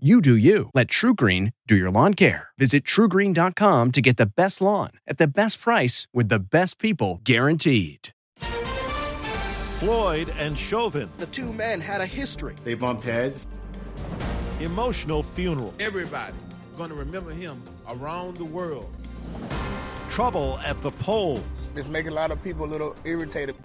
You do you. Let TruGreen do your lawn care. Visit trugreen.com to get the best lawn at the best price with the best people guaranteed. Floyd and Chauvin. The two men had a history. They bumped heads. Emotional funeral. Everybody going to remember him around the world. Trouble at the polls. It's making a lot of people a little irritated.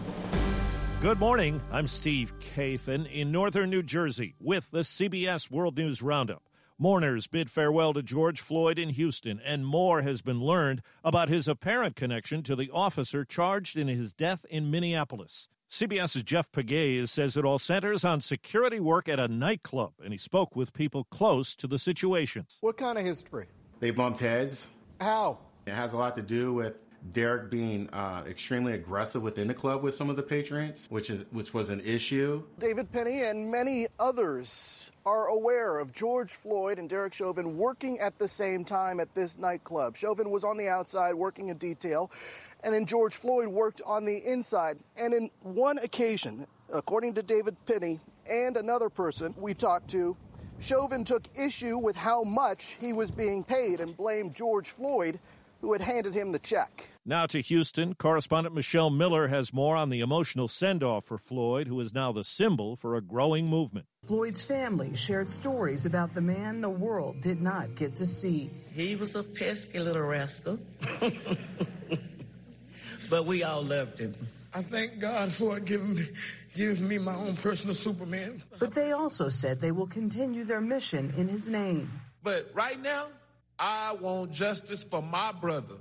Good morning. I'm Steve Kathan in northern New Jersey with the CBS World News Roundup. Mourners bid farewell to George Floyd in Houston, and more has been learned about his apparent connection to the officer charged in his death in Minneapolis. CBS's Jeff Pegues says it all centers on security work at a nightclub, and he spoke with people close to the situation. What kind of history? They bumped heads. How? It has a lot to do with Derek being uh, extremely aggressive within the club with some of the patrons, which is which was an issue. David Penny and many others are aware of George Floyd and Derek Chauvin working at the same time at this nightclub. Chauvin was on the outside working a detail, and then George Floyd worked on the inside. And in one occasion, according to David Penny and another person we talked to, Chauvin took issue with how much he was being paid and blamed George Floyd, who had handed him the check. Now to Houston, correspondent Michelle Miller has more on the emotional send off for Floyd, who is now the symbol for a growing movement. Floyd's family shared stories about the man the world did not get to see. He was a pesky little rascal, but we all loved him. I thank God for giving me, giving me my own personal Superman. But they also said they will continue their mission in his name. But right now, I want justice for my brother,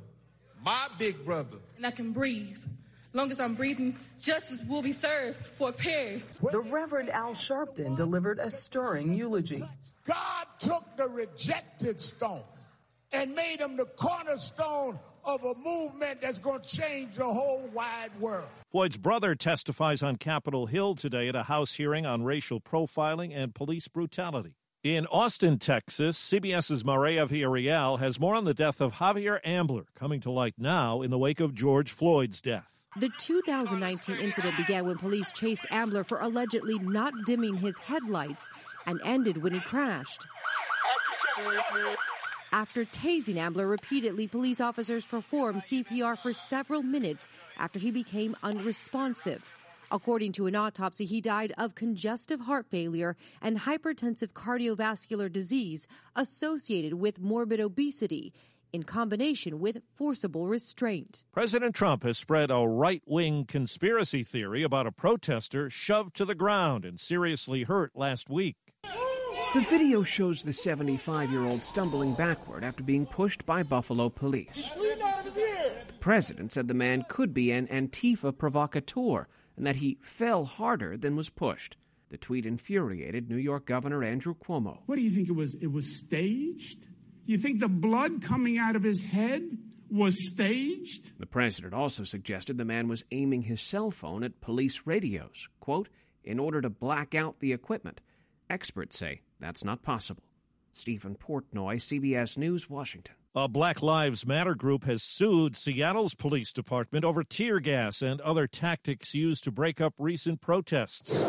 my big brother. And I can breathe. Long as I'm breathing, justice will be served for a period. The Reverend Al Sharpton delivered a stirring eulogy. God took the rejected stone and made him the cornerstone of a movement that's going to change the whole wide world. Floyd's brother testifies on Capitol Hill today at a House hearing on racial profiling and police brutality. In Austin, Texas, CBS's Mireya Villarreal has more on the death of Javier Ambler, coming to light now in the wake of George Floyd's death. The 2019 incident began when police chased Ambler for allegedly not dimming his headlights and ended when he crashed. After tasing Ambler repeatedly, police officers performed CPR for several minutes after he became unresponsive. According to an autopsy, he died of congestive heart failure and hypertensive cardiovascular disease associated with morbid obesity in combination with forcible restraint. President Trump has spread a right wing conspiracy theory about a protester shoved to the ground and seriously hurt last week. The video shows the 75 year old stumbling backward after being pushed by Buffalo police. The president said the man could be an Antifa provocateur and that he fell harder than was pushed. The tweet infuriated New York Governor Andrew Cuomo. What do you think it was? It was staged? You think the blood coming out of his head was staged? The president also suggested the man was aiming his cell phone at police radios, quote, in order to black out the equipment. Experts say that's not possible. Steven Portnoy, CBS News, Washington. A Black Lives Matter group has sued Seattle's police department over tear gas and other tactics used to break up recent protests.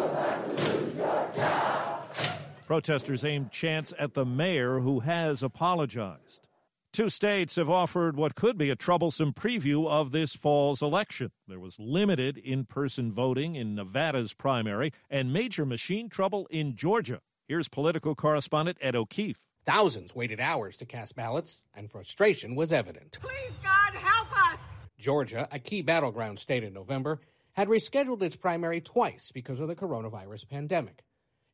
Protesters aimed chants at the mayor, who has apologized. Two states have offered what could be a troublesome preview of this fall's election. There was limited in person voting in Nevada's primary and major machine trouble in Georgia. Here's political correspondent Ed O'Keefe. Thousands waited hours to cast ballots, and frustration was evident. Please, God, help us! Georgia, a key battleground state in November, had rescheduled its primary twice because of the coronavirus pandemic.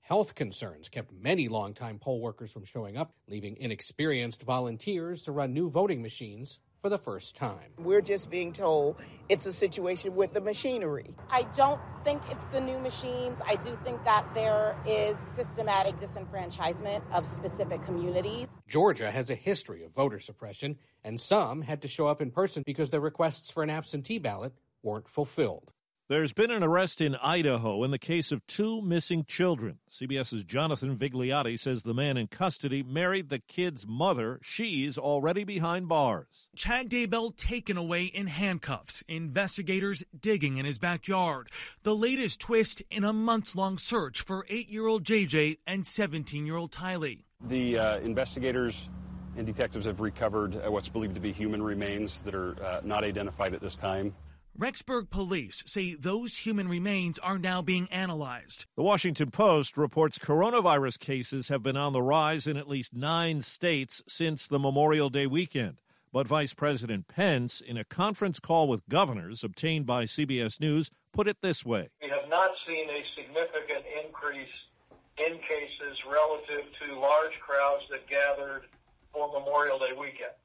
Health concerns kept many longtime poll workers from showing up, leaving inexperienced volunteers to run new voting machines for the first time. We're just being told it's a situation with the machinery. I don't think it's the new machines. I do think that there is systematic disenfranchisement of specific communities. Georgia has a history of voter suppression, and some had to show up in person because their requests for an absentee ballot weren't fulfilled. There's been an arrest in Idaho in the case of two missing children. CBS's Jonathan Vigliotti says the man in custody married the kid's mother. She's already behind bars. Chad Daybell taken away in handcuffs. Investigators digging in his backyard. The latest twist in a months long search for eight year old JJ and 17 year old Tylee. The uh, investigators and detectives have recovered uh, what's believed to be human remains that are uh, not identified at this time. Rexburg police say those human remains are now being analyzed. The Washington Post reports coronavirus cases have been on the rise in at least nine states since the Memorial Day weekend. But Vice President Pence, in a conference call with governors obtained by CBS News, put it this way We have not seen a significant increase in cases relative to large crowds that gathered for Memorial Day weekend.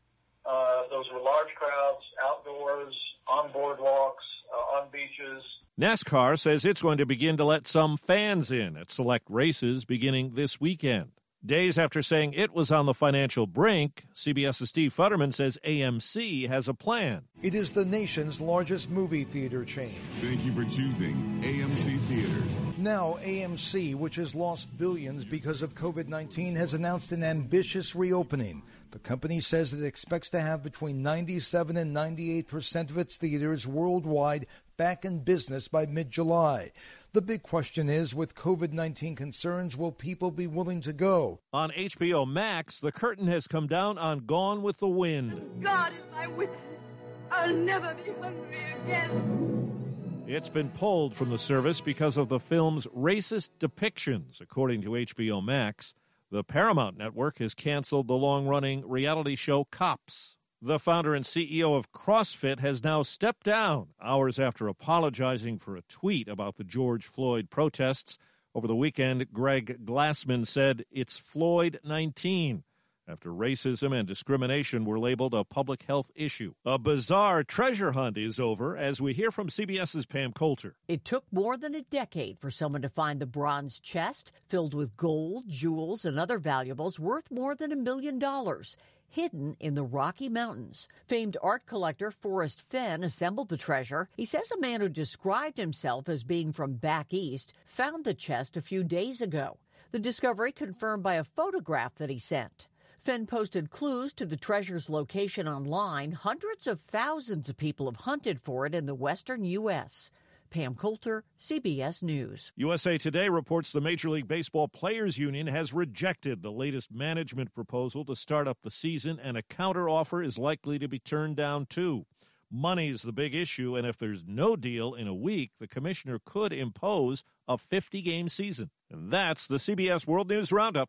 Uh, those were large crowds, outdoors, on boardwalks, uh, on beaches. NASCAR says it's going to begin to let some fans in at select races beginning this weekend. Days after saying it was on the financial brink, CBS's Steve Futterman says AMC has a plan. It is the nation's largest movie theater chain. Thank you for choosing AMC Theaters. Now, AMC, which has lost billions because of COVID 19, has announced an ambitious reopening. The company says it expects to have between 97 and 98 percent of its theaters worldwide back in business by mid July. The big question is with COVID 19 concerns, will people be willing to go? On HBO Max, the curtain has come down on Gone with the Wind. God is my witness. I'll never be hungry again. It's been pulled from the service because of the film's racist depictions, according to HBO Max. The Paramount Network has canceled the long running reality show Cops. The founder and CEO of CrossFit has now stepped down hours after apologizing for a tweet about the George Floyd protests. Over the weekend, Greg Glassman said it's Floyd 19 after racism and discrimination were labeled a public health issue. A bizarre treasure hunt is over as we hear from CBS's Pam Coulter. It took more than a decade for someone to find the bronze chest filled with gold, jewels, and other valuables worth more than a million dollars hidden in the Rocky Mountains. Famed art collector Forrest Fenn assembled the treasure. He says a man who described himself as being from back east found the chest a few days ago. The discovery confirmed by a photograph that he sent. Fenn posted clues to the treasure's location online. Hundreds of thousands of people have hunted for it in the western U.S. Pam Coulter, CBS News. USA Today reports the Major League Baseball Players Union has rejected the latest management proposal to start up the season, and a counteroffer is likely to be turned down too. Money's the big issue, and if there's no deal in a week, the commissioner could impose a 50 game season. And that's the CBS World News Roundup.